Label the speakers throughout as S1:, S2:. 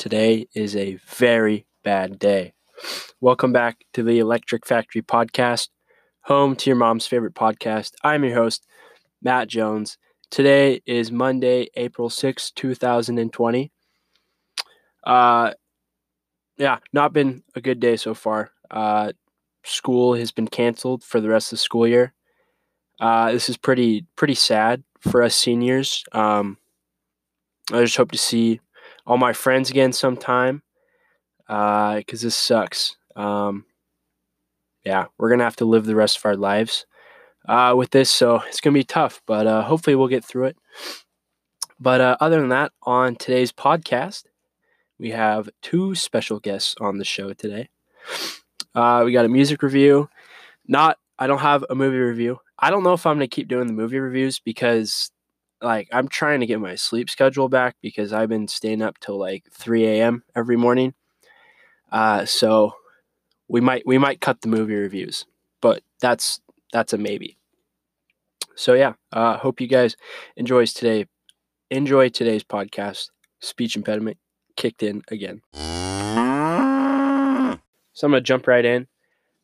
S1: Today is a very bad day. Welcome back to the Electric Factory podcast, home to your mom's favorite podcast. I'm your host, Matt Jones. Today is Monday, April 6, 2020. Uh, yeah, not been a good day so far. Uh, school has been canceled for the rest of the school year. Uh, this is pretty pretty sad for us seniors. Um, I just hope to see all my friends again sometime because uh, this sucks. Um, yeah, we're gonna have to live the rest of our lives uh, with this, so it's gonna be tough. But uh, hopefully, we'll get through it. But uh, other than that, on today's podcast, we have two special guests on the show today. Uh, we got a music review. Not, I don't have a movie review. I don't know if I'm gonna keep doing the movie reviews because, like, I'm trying to get my sleep schedule back because I've been staying up till like 3 a.m. every morning. Uh, so we might we might cut the movie reviews, but that's that's a maybe. So yeah, uh, hope you guys enjoys today. Enjoy today's podcast. Speech impediment kicked in again. So I'm gonna jump right in.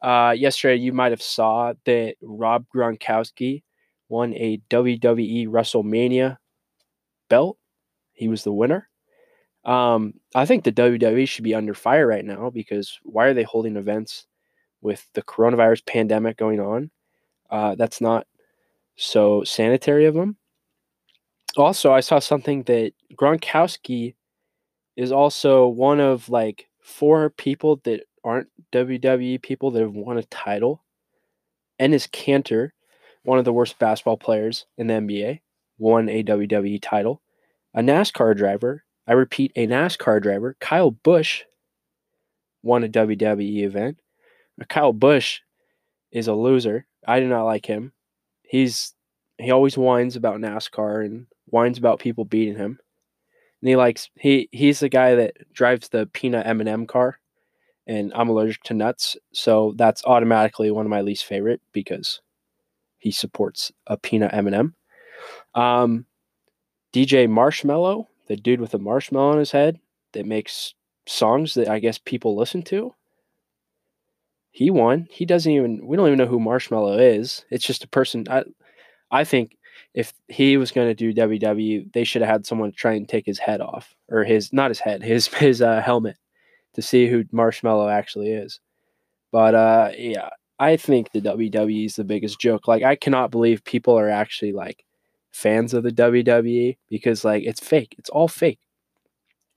S1: Uh, yesterday, you might have saw that Rob Gronkowski won a WWE WrestleMania belt. He was the winner. Um, I think the WWE should be under fire right now because why are they holding events with the coronavirus pandemic going on? Uh, that's not so sanitary of them. Also, I saw something that Gronkowski is also one of like four people that aren't WWE people that have won a title. Enes Kanter, one of the worst basketball players in the NBA, won a WWE title. A NASCAR driver, I repeat, a NASCAR driver, Kyle Busch, won a WWE event. Kyle Busch is a loser. I do not like him. He's he always whines about NASCAR and whines about people beating him. And he likes he he's the guy that drives the peanut M&M car and I'm allergic to nuts, so that's automatically one of my least favorite because he supports a peanut M&M. Um, DJ Marshmello, the dude with a marshmallow on his head that makes songs that I guess people listen to. He won. He doesn't even. We don't even know who Marshmello is. It's just a person. I, I think if he was going to do WWE, they should have had someone try and take his head off or his not his head, his his uh, helmet to see who Marshmello actually is. But uh, yeah, I think the WWE is the biggest joke. Like, I cannot believe people are actually like fans of the WWE because like it's fake. It's all fake.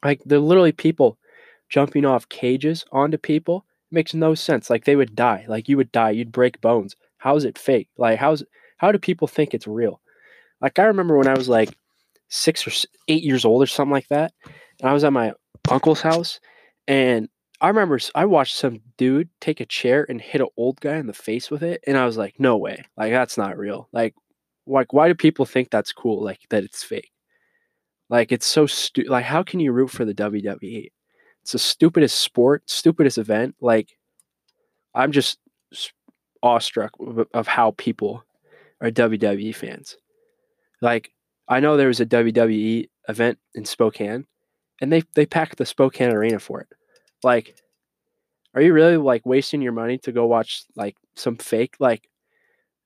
S1: Like, they're literally people jumping off cages onto people. It makes no sense. Like, they would die. Like, you would die. You'd break bones. How is it fake? Like, how's how do people think it's real? Like, I remember when I was like six or eight years old or something like that, and I was at my uncle's house and I remember I watched some dude take a chair and hit an old guy in the face with it, and I was like, "No way! Like that's not real. Like, like why do people think that's cool? Like that it's fake? Like it's so stupid. Like how can you root for the WWE? It's the stupidest sport, stupidest event. Like I'm just awestruck of how people are WWE fans. Like I know there was a WWE event in Spokane, and they they packed the Spokane Arena for it. Like, are you really like wasting your money to go watch like some fake? Like,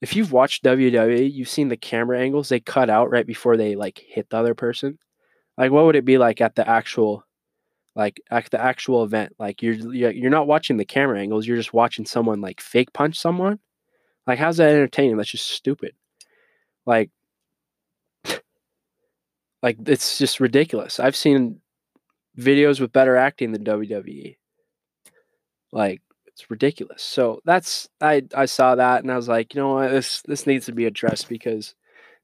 S1: if you've watched WWE, you've seen the camera angles they cut out right before they like hit the other person. Like, what would it be like at the actual, like at the actual event? Like, you're you're not watching the camera angles. You're just watching someone like fake punch someone. Like, how's that entertaining? That's just stupid. Like, like it's just ridiculous. I've seen videos with better acting than WWE. Like it's ridiculous. So that's I I saw that and I was like, you know what, this this needs to be addressed because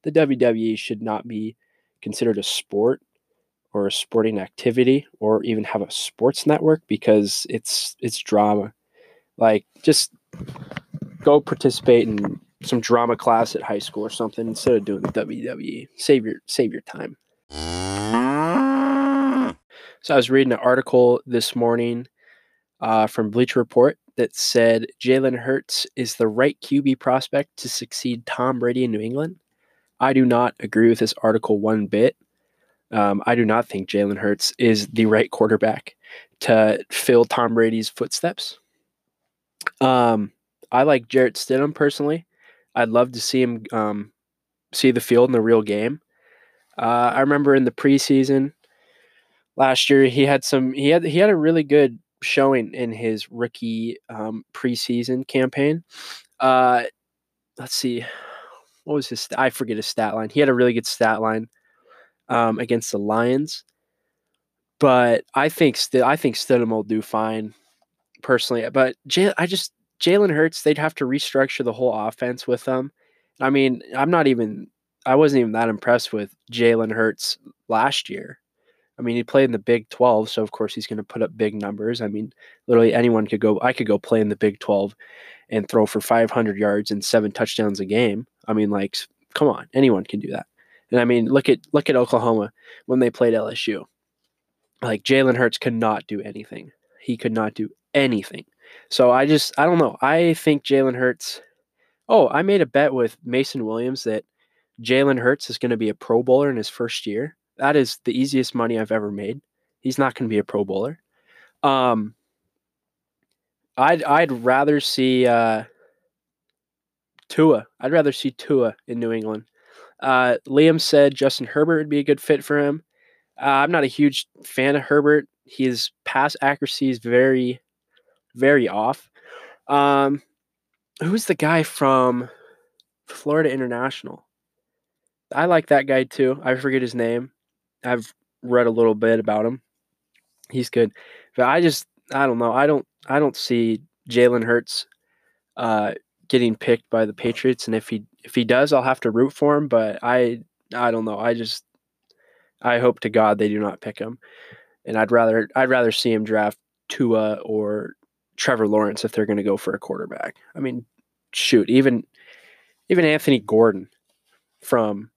S1: the WWE should not be considered a sport or a sporting activity or even have a sports network because it's it's drama. Like just go participate in some drama class at high school or something instead of doing the WWE. Save your save your time. So I was reading an article this morning uh, from Bleacher Report that said Jalen Hurts is the right QB prospect to succeed Tom Brady in New England. I do not agree with this article one bit. Um, I do not think Jalen Hurts is the right quarterback to fill Tom Brady's footsteps. Um, I like Jarrett Stidham personally. I'd love to see him um, see the field in the real game. Uh, I remember in the preseason last year he had some he had he had a really good showing in his rookie um, preseason campaign. Uh, let's see, what was his? I forget his stat line. He had a really good stat line um, against the Lions, but I think still I think Stidham will do fine personally. But Jay, I just Jalen Hurts, they'd have to restructure the whole offense with them. I mean, I'm not even I wasn't even that impressed with Jalen Hurts last year. I mean, he played in the Big 12, so of course he's going to put up big numbers. I mean, literally anyone could go. I could go play in the Big 12 and throw for 500 yards and seven touchdowns a game. I mean, like, come on, anyone can do that. And I mean, look at look at Oklahoma when they played LSU. Like Jalen Hurts could not do anything. He could not do anything. So I just I don't know. I think Jalen Hurts. Oh, I made a bet with Mason Williams that Jalen Hurts is going to be a Pro Bowler in his first year. That is the easiest money I've ever made. He's not going to be a Pro Bowler. Um, I'd I'd rather see uh, Tua. I'd rather see Tua in New England. Uh, Liam said Justin Herbert would be a good fit for him. Uh, I'm not a huge fan of Herbert. His pass accuracy is very, very off. Um, who's the guy from Florida International? I like that guy too. I forget his name. I've read a little bit about him. He's good, but I just I don't know. I don't I don't see Jalen Hurts uh, getting picked by the Patriots, and if he if he does, I'll have to root for him. But I I don't know. I just I hope to God they do not pick him, and I'd rather I'd rather see him draft Tua or Trevor Lawrence if they're going to go for a quarterback. I mean, shoot, even even Anthony Gordon from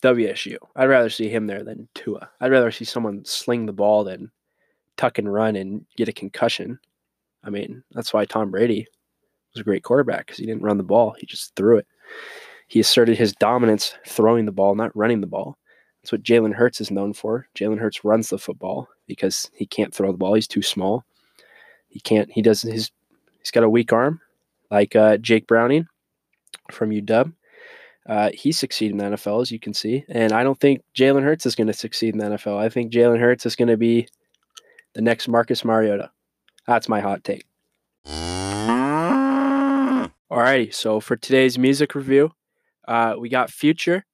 S1: WSU. I'd rather see him there than Tua. I'd rather see someone sling the ball than tuck and run and get a concussion. I mean, that's why Tom Brady was a great quarterback because he didn't run the ball, he just threw it. He asserted his dominance throwing the ball, not running the ball. That's what Jalen Hurts is known for. Jalen Hurts runs the football because he can't throw the ball. He's too small. He can't. He doesn't. his. He's got a weak arm, like uh, Jake Browning from UW. Uh, he succeeded in the NFL, as you can see. And I don't think Jalen Hurts is going to succeed in the NFL. I think Jalen Hurts is going to be the next Marcus Mariota. That's my hot take. Alrighty, so for today's music review, uh, we got Future.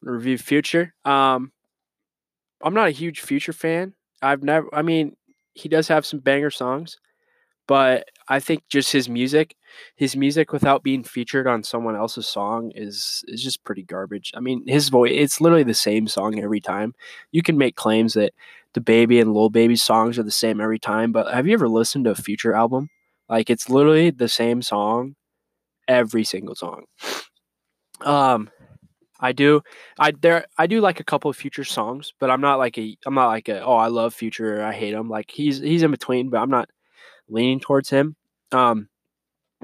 S1: Review Future. Um, I'm not a huge Future fan. I've never. I mean, he does have some banger songs, but I think just his music, his music without being featured on someone else's song is is just pretty garbage. I mean, his voice it's literally the same song every time. You can make claims that the baby and Lil Baby songs are the same every time, but have you ever listened to a Future album? Like it's literally the same song every single song. Um I do I there I do like a couple of Future songs, but I'm not like a I'm not like a oh I love Future I hate him. Like he's he's in between, but I'm not leaning towards him. Um,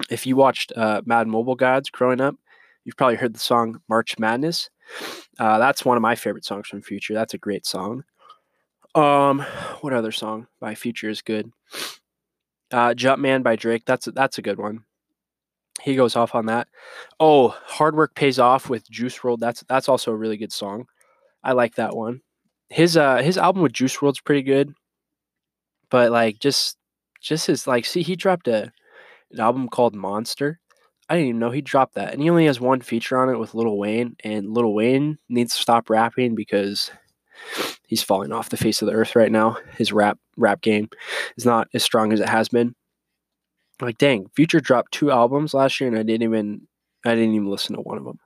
S1: if you watched uh, Mad Mobile Gods growing up, you've probably heard the song March Madness. Uh, that's one of my favorite songs from Future. That's a great song. Um, what other song by Future is good? Uh, Jumpman by Drake. That's a, that's a good one. He goes off on that. Oh, Hard Work Pays Off with Juice WRLD. That's that's also a really good song. I like that one. His uh his album with Juice WRLD's pretty good. But like just just his like see he dropped a an album called Monster. I didn't even know he dropped that. And he only has one feature on it with Lil Wayne and Lil Wayne needs to stop rapping because he's falling off the face of the earth right now. His rap rap game is not as strong as it has been. Like dang, Future dropped two albums last year and I didn't even I didn't even listen to one of them.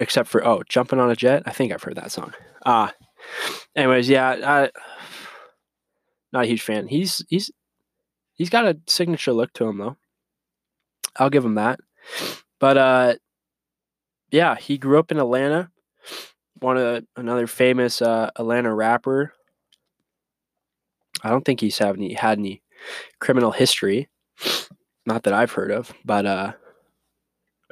S1: Except for oh, Jumping on a Jet. I think I've heard that song. Ah. Uh, anyways, yeah, I not a huge fan. He's he's he's got a signature look to him though. I'll give him that. But uh yeah, he grew up in Atlanta. One of another famous uh, Atlanta rapper. I don't think he's had any had any criminal history. Not that I've heard of, but uh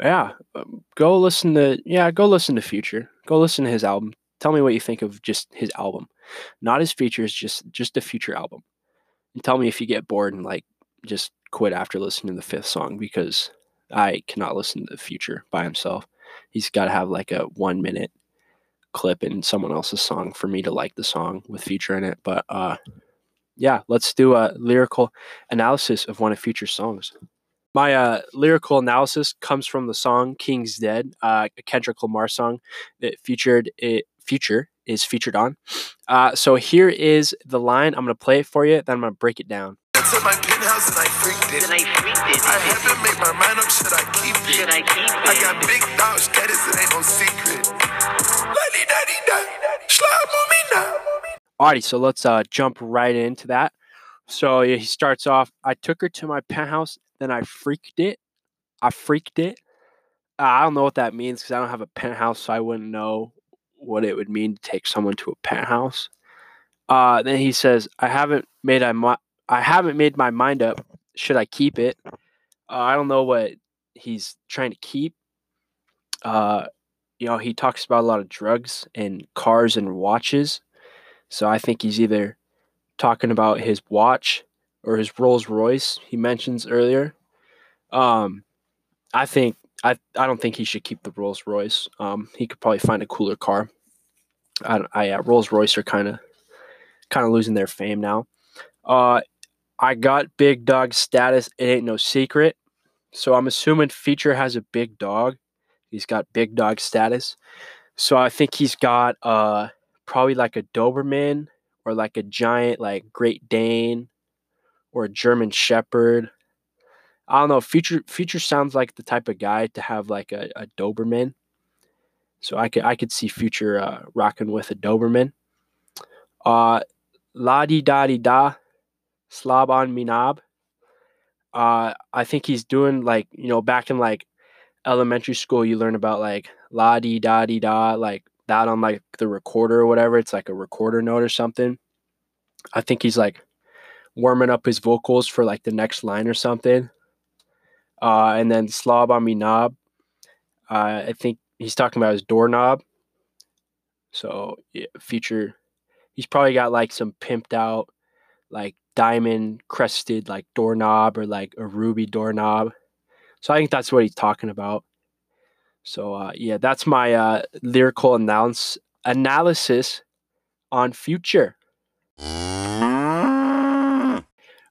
S1: yeah, um, go listen to yeah, go listen to Future. Go listen to his album. Tell me what you think of just his album. Not his features, just just a future album. And tell me if you get bored and like just quit after listening to the fifth song because I cannot listen to the future by himself. He's got to have like a one minute clip in someone else's song for me to like the song with future in it. But uh, yeah, let's do a lyrical analysis of one of Future's songs. My uh, lyrical analysis comes from the song "King's Dead," uh, a Kendrick Lamar song that featured it. Future is featured on. Uh, so here is the line. I'm gonna play it for you. Then I'm gonna break it down.
S2: to my penthouse and I freaked it.
S3: Then I freaked it.
S2: I haven't made my mind up, should I keep it?
S3: Should I keep
S2: I got big dog status, it ain't no secret. La-di-da-di-da, slide movie now.
S1: Alrighty, so let's uh, jump right into that. So he starts off. I took her to my penthouse, then I freaked it. I freaked it. Uh, I don't know what that means because I don't have a penthouse, so I wouldn't know what it would mean to take someone to a penthouse. Uh, then he says, "I haven't made I mi- I haven't made my mind up. Should I keep it? Uh, I don't know what he's trying to keep. Uh, you know, he talks about a lot of drugs and cars and watches. So I think he's either talking about his watch or his Rolls Royce he mentions earlier. Um, I think I I don't think he should keep the Rolls Royce. Um, he could probably find a cooler car. I, I uh, Rolls Royce are kind of kind of losing their fame now. Uh, I got big dog status. It ain't no secret. So I'm assuming Future has a big dog. He's got big dog status. So I think he's got uh probably like a Doberman or like a giant like Great Dane or a German Shepherd. I don't know. Future Future sounds like the type of guy to have like a, a Doberman. So I could I could see Future uh, rocking with a Doberman. Uh, la di da di da, slob on me knob. Uh, I think he's doing like you know back in like elementary school you learn about like la di da di da like that on like the recorder or whatever. It's like a recorder note or something. I think he's like warming up his vocals for like the next line or something. Uh, and then slob on me knob. Uh, I think he's talking about his doorknob. So yeah, future, he's probably got like some pimped out, like diamond crested like doorknob or like a ruby doorknob. So I think that's what he's talking about. So uh, yeah, that's my uh, lyrical announce analysis on future.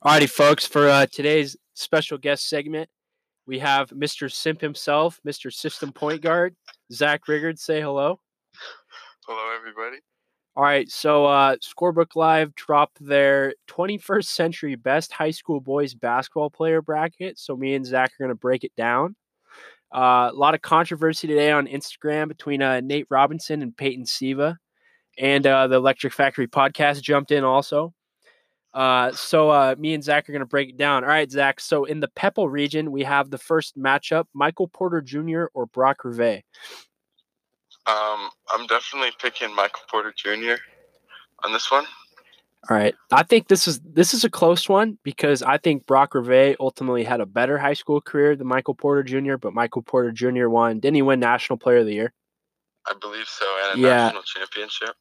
S1: Alrighty, folks, for uh, today's special guest segment, we have Mr. Simp himself, Mr. System Point Guard, Zach Reighard. Say hello.
S4: Hello, everybody.
S1: All right, so uh, Scorebook Live dropped their 21st century best high school boys basketball player bracket. So me and Zach are going to break it down. Uh, a lot of controversy today on Instagram between uh, Nate Robinson and Peyton Siva, and uh, the Electric Factory podcast jumped in also. Uh, so uh, me and Zach are going to break it down. All right, Zach. So in the Pepple region, we have the first matchup: Michael Porter Jr. or Brock Ravet.
S4: Um, I'm definitely picking Michael Porter Jr. on this one.
S1: All right. I think this is this is a close one because I think Brock Ravet ultimately had a better high school career than Michael Porter Jr., but Michael Porter Jr. won. Didn't he win National Player of the Year?
S4: I believe so, and a
S1: Yeah.
S4: national championship.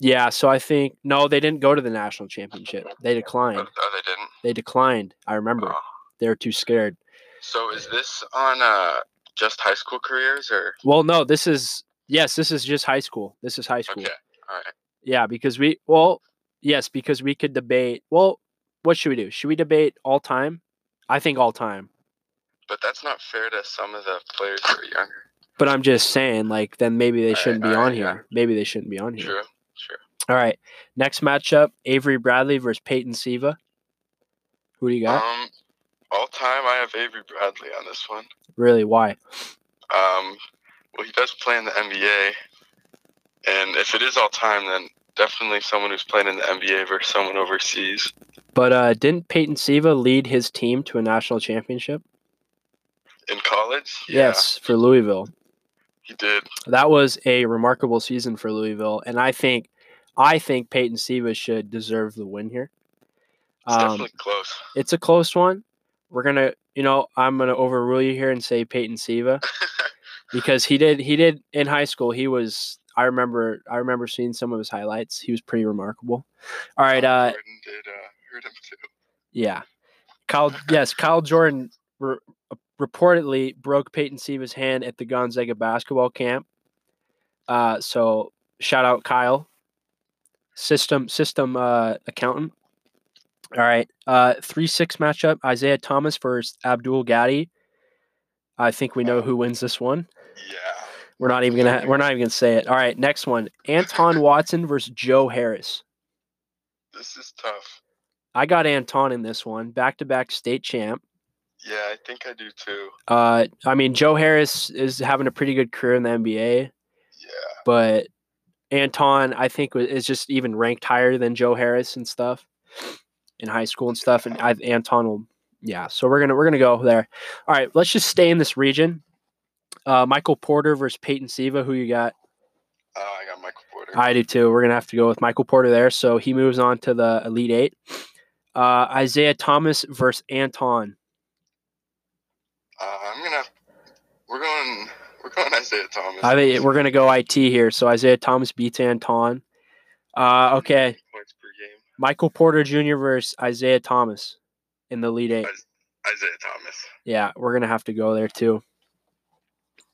S1: Yeah, so I think no, they didn't go to the national championship. They declined.
S4: oh, they didn't.
S1: They declined. I remember.
S4: Oh.
S1: They were too scared.
S4: So is this on uh just high school careers or
S1: Well, no, this is yes, this is just high school. This is high school.
S4: okay? All right.
S1: Yeah, because we well, yes, because we could debate. Well, what should we do? Should we debate all time? I think all time.
S4: But that's not fair to some of the players who are younger.
S1: But I'm just saying, like, then maybe they
S4: Alright,
S1: shouldn't be on
S4: yeah.
S1: here. Maybe they shouldn't be on here.
S4: True.
S1: All right. Next matchup: Avery Bradley versus Peyton Siva. Who do you got?
S4: Um, all time I have Avery Bradley on this one.
S1: really? Why?
S4: Um, well, he does play in the NBA, and if it is all time, then definitely someone who's playing in the NBA versus someone overseas.
S1: But uh, didn't Peyton Siva lead his team to a national championship?
S4: In college,
S1: Yes, for Louisville.
S4: he did.
S1: That was a remarkable season for Louisville, and I think, I think Peyton Siva should deserve the win here.
S4: It's
S1: Um,
S4: definitely close.
S1: it's a close one. We're gonna, you know, I'm gonna overrule you here and say Peyton Siva because he did, he did in high school. He was, I remember I remember seeing some of his highlights. He was pretty remarkable. All right, uh,
S4: Jordan did uh, hurt him too.
S1: yeah, Kyle. yes, Kyle Jordan re- reportedly broke Peyton Siva's hand at the Gonzaga basketball camp. Uh, so shout out Kyle, system system uh, accountant. All right, uh, three six matchup: Isaiah Thomas versus Abdul Gaddy. I think we know who wins this one.
S4: Yeah.
S1: We're not even gonna we're not even gonna say it. All right, next one: Anton Watson versus Joe Harris.
S4: This is tough.
S1: I got Anton in this one, back to back state champ.
S4: Yeah, I think I do too.
S1: Uh, I mean, Joe Harris is having a pretty good career in the NBA,
S4: Yeah.
S1: but Anton, I think, is just even ranked higher than Joe Harris and stuff in high school and stuff. And I, Anton will, yeah. So we're gonna we're gonna go there. All right, let's just stay in this region. Uh, Michael Porter versus Peyton Siva. Who you got?
S4: Uh, I got Michael Porter.
S1: I do too. We're gonna have to go with Michael Porter there. So he moves on to the Elite Eight. Uh, Isaiah Thomas versus Anton.
S4: Uh, I'm gonna. We're going. Isaiah Thomas.
S1: I think we're gonna go IT here. So Isaiah Thomas beats Anton. Uh, okay,
S4: Points per game.
S1: Michael Porter Jr. versus Isaiah Thomas in the lead Eight.
S4: Isaiah Thomas.
S1: Yeah, we're gonna have to go there too.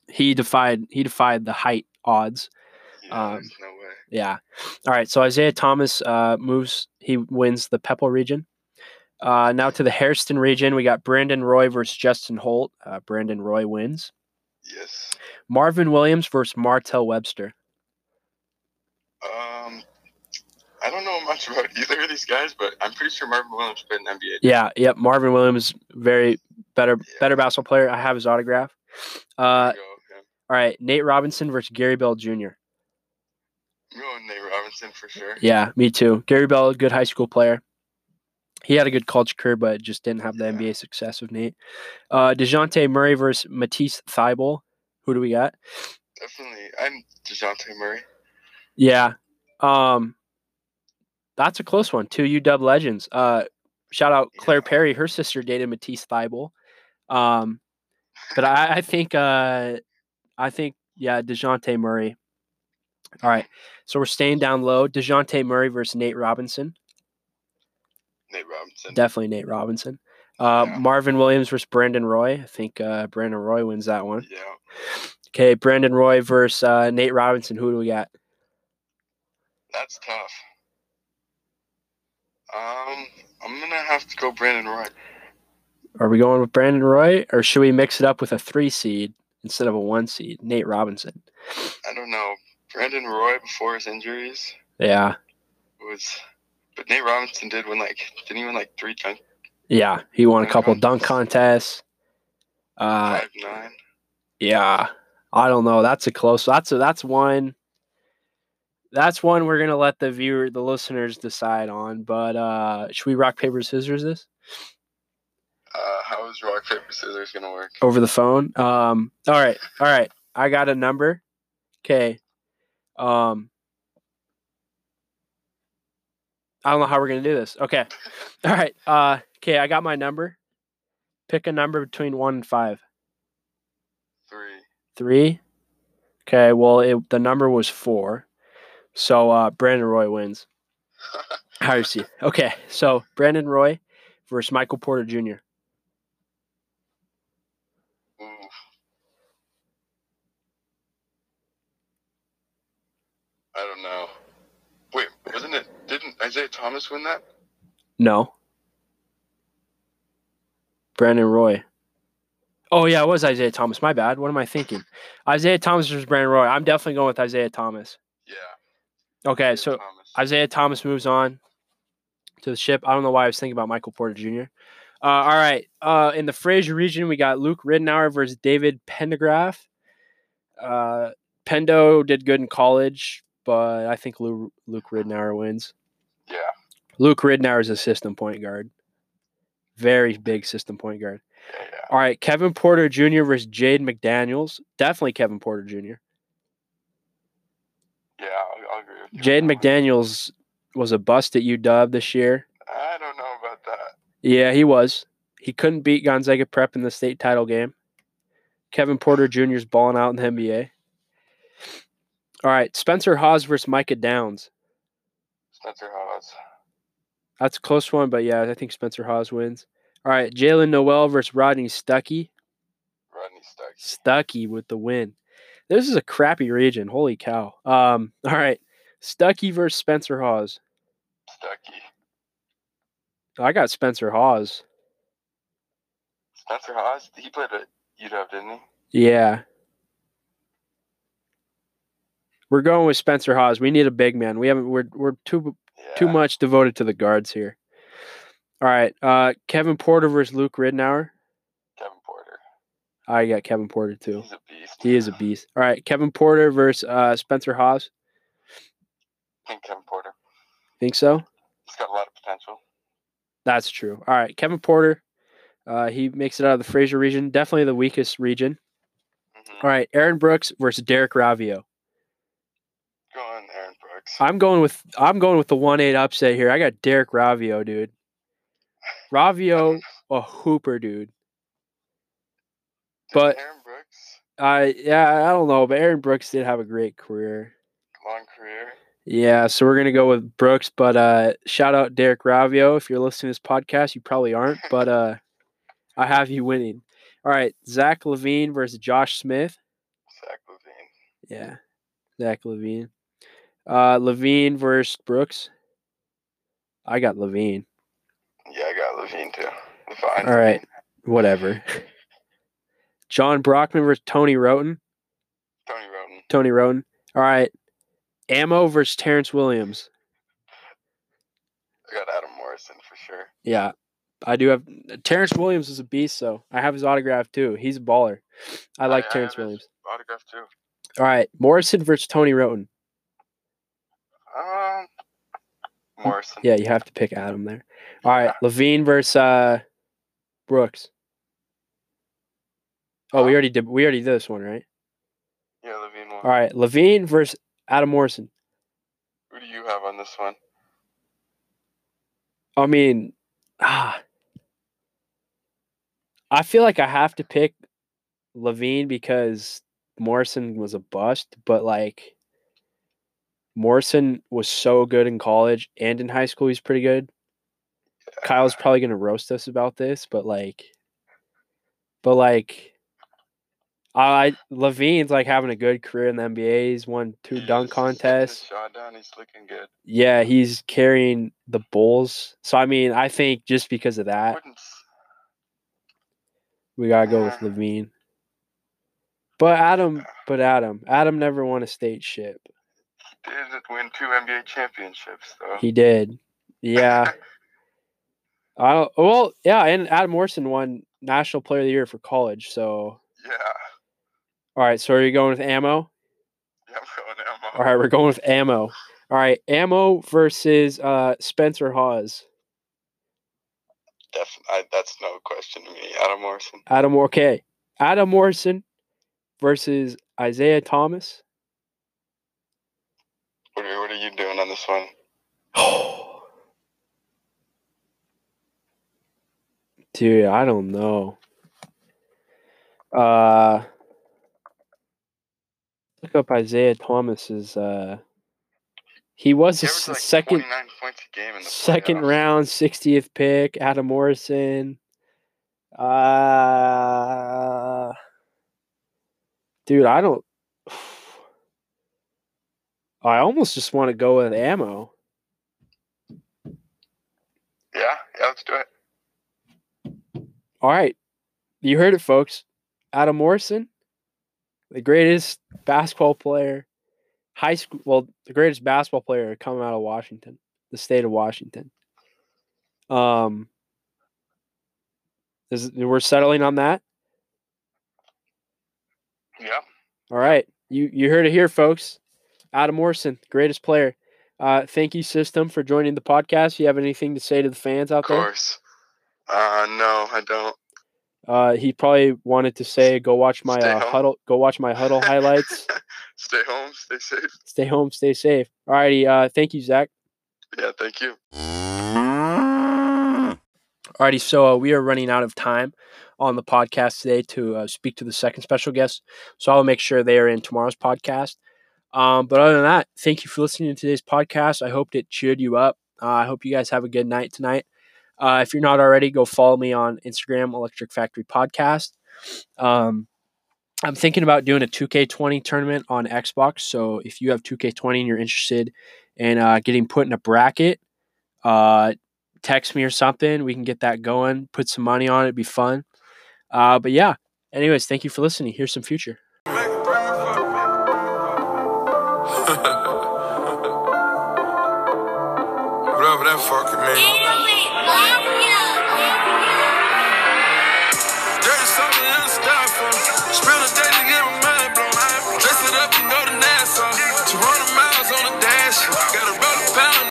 S1: He defied he defied the height odds.
S4: Yeah,
S1: Um,
S4: there's no way.
S1: Yeah. All right. So Isaiah Thomas uh, moves. He wins the Pepple region. Uh, now to the Hairston region, we got Brandon Roy versus Justin Holt. Uh, Brandon Roy wins.
S4: Yes.
S1: Marvin Williams versus Martell Webster.
S4: Um, I don't know much about either of these guys, but I'm pretty sure Marvin Williams played in the NBA.
S1: Yeah. Yep. Marvin Williams, very better
S4: Yeah.
S1: better basketball player. I have his autograph. Uh,
S4: go, yeah.
S1: all right. Nate Robinson versus Gary Bell Jr.
S4: I'm Nate Robinson for sure.
S1: Yeah, me too. Gary Bell, good high school player. He had a good college career, but just didn't have the
S4: Yeah.
S1: NBA success of Nate. Uh, Dejounte Murray versus Matisse Thybulle. Who do we got?
S4: Definitely. I'm DeJounte Murray.
S1: Yeah. Um, that's a close one. Two UW legends. Uh, shout out Claire
S4: Yeah.
S1: Perry. Her sister dated Matisse Thybulle. Um, but I, I think, uh, I think, yeah, Dejounte Murray. All right. So we're staying down low. Dejounte Murray versus Nate Robinson.
S4: Nate Robinson.
S1: Definitely Nate Robinson. Uh,
S4: Yeah.
S1: Marvin Williams versus Brandon Roy. I think uh, Brandon Roy wins that one.
S4: yeah.
S1: Okay, Brandon Roy versus uh, Nate Robinson. Who do we got?
S4: That's tough. Um, I'm gonna have to go Brandon Roy.
S1: Are we going with Brandon Roy, or should we mix it up with a three seed instead of a one seed? Nate Robinson.
S4: I don't know. Brandon Roy before his injuries
S1: Yeah,
S4: was, but Nate Robinson did win like didn't he win like three times
S1: yeah. He won a couple dunk
S4: contests.
S1: Uh,
S4: five nine.
S1: yeah. I don't know. That's a close. That's a, that's one. That's one we're gonna let the viewer, the listeners, decide on. But uh, should we rock paper scissors this?
S4: Uh, how is rock paper scissors gonna work?
S1: over the phone. Um, all right, all right. I got a number. Okay. Um, I don't know how we're gonna do this. Okay. All right. Uh, okay. I got my number. Pick a number between one and five.
S4: Three.
S1: Three. Okay. Well, it, the number was four. So uh, Brandon Roy wins. How do you see? Okay. So Brandon Roy versus Michael Porter Jr.
S4: Ooh. I don't know. Wait, wasn't it? Didn't Isaiah Thomas win that?
S1: No. Brandon Roy. Oh yeah, it was Isaiah Thomas. My bad. What am I thinking? Isaiah Thomas versus Brandon Roy. I'm definitely going with Isaiah Thomas.
S4: Yeah.
S1: Okay,
S4: Isaiah
S1: so
S4: Thomas.
S1: Isaiah Thomas moves on to the ship. I don't know why I was thinking about Michael Porter Jr. Uh, all right. Uh, in the Fraser region, we got Luke Ridnour versus David Pendergraph. Uh, Pendo did good in college, but I think Luke, Luke Ridnour wins.
S4: yeah.
S1: Luke Ridnour is a system point guard. Very big system point guard.
S4: Yeah, yeah.
S1: All right, Kevin Porter Jr. versus Jaden McDaniels. Definitely Kevin Porter Jr.
S4: Yeah, I'll, I'll agree with you.
S1: Jade. McDaniels was a bust at UW this year.
S4: I don't know about that.
S1: Yeah, he was. He couldn't beat Gonzaga Prep in the state title game. Kevin Porter Jr. is balling out in the NBA. All right, Spencer Hawes versus Micah Downs.
S4: Spencer Hawes.
S1: That's a close one, but yeah, I think Spencer Hawes wins. All right, Jaylen Nowell versus Rodney Stuckey.
S4: Rodney Stuck.
S1: Stuckey with the win. This is a crappy region. Holy cow. Um, all right. Stuckey versus Spencer Hawes.
S4: Stucky.
S1: I got Spencer Hawes.
S4: Spencer Hawes. He played at UW, didn't he?
S1: Yeah. We're going with Spencer Hawes. We need a big man. We haven't we're we're too
S4: Yeah.
S1: too much devoted to the guards here. All right. Uh Kevin Porter versus Luke Ridnour.
S4: Kevin Porter.
S1: I got Kevin Porter too.
S4: He's a beast.
S1: He is a beast. All right, Kevin Porter versus uh, Spencer Hawes.
S4: I think Kevin Porter.
S1: Think so?
S4: He's got a lot of potential.
S1: That's true. All right, Kevin Porter. Uh, he makes it out of the Fraser region. Definitely the weakest region.
S4: hmm
S1: All right, Aaron Brooks versus Derek Raivio.
S4: Go on, Aaron Brooks.
S1: I'm going with I'm going with the one eight upset here. I got Derek Raivio, dude. Raivio, a hooper, dude. But-
S4: Aaron Brooks,
S1: I yeah, I don't know, but Aaron Brooks did have a great career.
S4: long career.
S1: Yeah, so we're gonna go with Brooks, but uh shout out Derek Raivio. If you're listening to this podcast, you probably aren't, but uh I have you winning. All right, Zach LaVine versus Josh Smith.
S4: Zach LaVine.
S1: Yeah, Zach LaVine. Uh LaVine versus Brooks. I got LaVine.
S4: Yeah, I got LaVine too. LaVine.
S1: All right, whatever. John Brockman versus Tony Wroten.
S4: Tony Wroten.
S1: Tony Wroten. All right. Ammo versus Terrence Williams.
S4: I got Adam Morrison for sure.
S1: Yeah, I do have Terrence Williams is a beast, so I have his autograph too. He's a baller. I like
S4: I
S1: Terrence
S4: his
S1: Williams.
S4: Autograph too.
S1: All right, Morrison versus Tony Wroten.
S4: Um, Morrison.
S1: Yeah, you have to pick Adam there. All right, LaVine versus uh, Brooks. Oh, we already did. We already did this one, right?
S4: Yeah, LaVine won.
S1: All right, LaVine versus Adam Morrison.
S4: Who do you have on this one?
S1: I mean, ah, I feel like I have to pick LaVine because Morrison was a bust, but like Morrison was so good in college and in high school, he's pretty good. Kyle's probably gonna roast us about this, but like, but like, I LaVine's like having a good career in the NBA. He's won two
S4: He's
S1: dunk contests.
S4: Down. He's looking good.
S1: Yeah, he's carrying the Bulls. So I mean, I think just because of that,
S4: Wouldn't
S1: we gotta go with LaVine. But Adam, but Adam, Adam never won a state ship.
S4: Did win two NBA championships though.
S1: He did. Yeah. I don't, well, yeah, and Adam Morrison won National Player of the Year for college. So,
S4: yeah.
S1: all right. So, are you going with ammo?
S4: Yeah, I'm going Ammo.
S1: All right, we're going with ammo. All right, ammo versus uh, Spencer Hawes.
S4: Def- I, that's no question to me. Adam Morrison.
S1: Adam, okay, Adam Morrison versus Isaiah Thomas.
S4: What are, what are you doing on this one?
S1: Dude, I don't know. Uh, look up Isaiah Thomas's. Uh, he was
S4: He
S1: a
S4: like
S1: second
S4: points a game in the
S1: second
S4: playoffs.
S1: round, sixtieth pick. Adam Morrison. Uh, dude, I don't. I almost just want to go with ammo.
S4: Yeah, yeah, let's do it.
S1: All right. You heard it, folks. Adam Morrison, the greatest basketball player, high school, well, the greatest basketball player coming out of Washington, the state of Washington. Um, is, we're settling on that.
S4: Yeah.
S1: All right. You you heard it here, folks. Adam Morrison, greatest player. Uh, thank you, System, for joining the podcast. You have anything to say to the fans out there?
S4: Of course. Uh, no, I don't.
S1: Uh, he probably wanted to say, "Go watch my uh, huddle. Go watch my huddle highlights.
S4: Stay home, stay safe.
S1: stay home, stay safe." Alrighty. Uh, thank you, Zach.
S4: Yeah, thank you.
S1: Alrighty. So uh, we are running out of time on the podcast today to uh, speak to the second special guest. So I'll make sure they are in tomorrow's podcast. Um, but other than that, thank you for listening to today's podcast. I hope it cheered you up. Uh, I hope you guys have a good night tonight. Uh, if you're not already, go follow me on Instagram, Electric Factory Podcast. Um, I'm thinking about doing a 2K20 tournament on Xbox. So if you have 2K20 and you're interested in uh, getting put in a bracket, uh, text me or something. We can get that going. Put some money on it. It'd be fun. Uh, but yeah. Anyways, thank you for listening. Here's some future.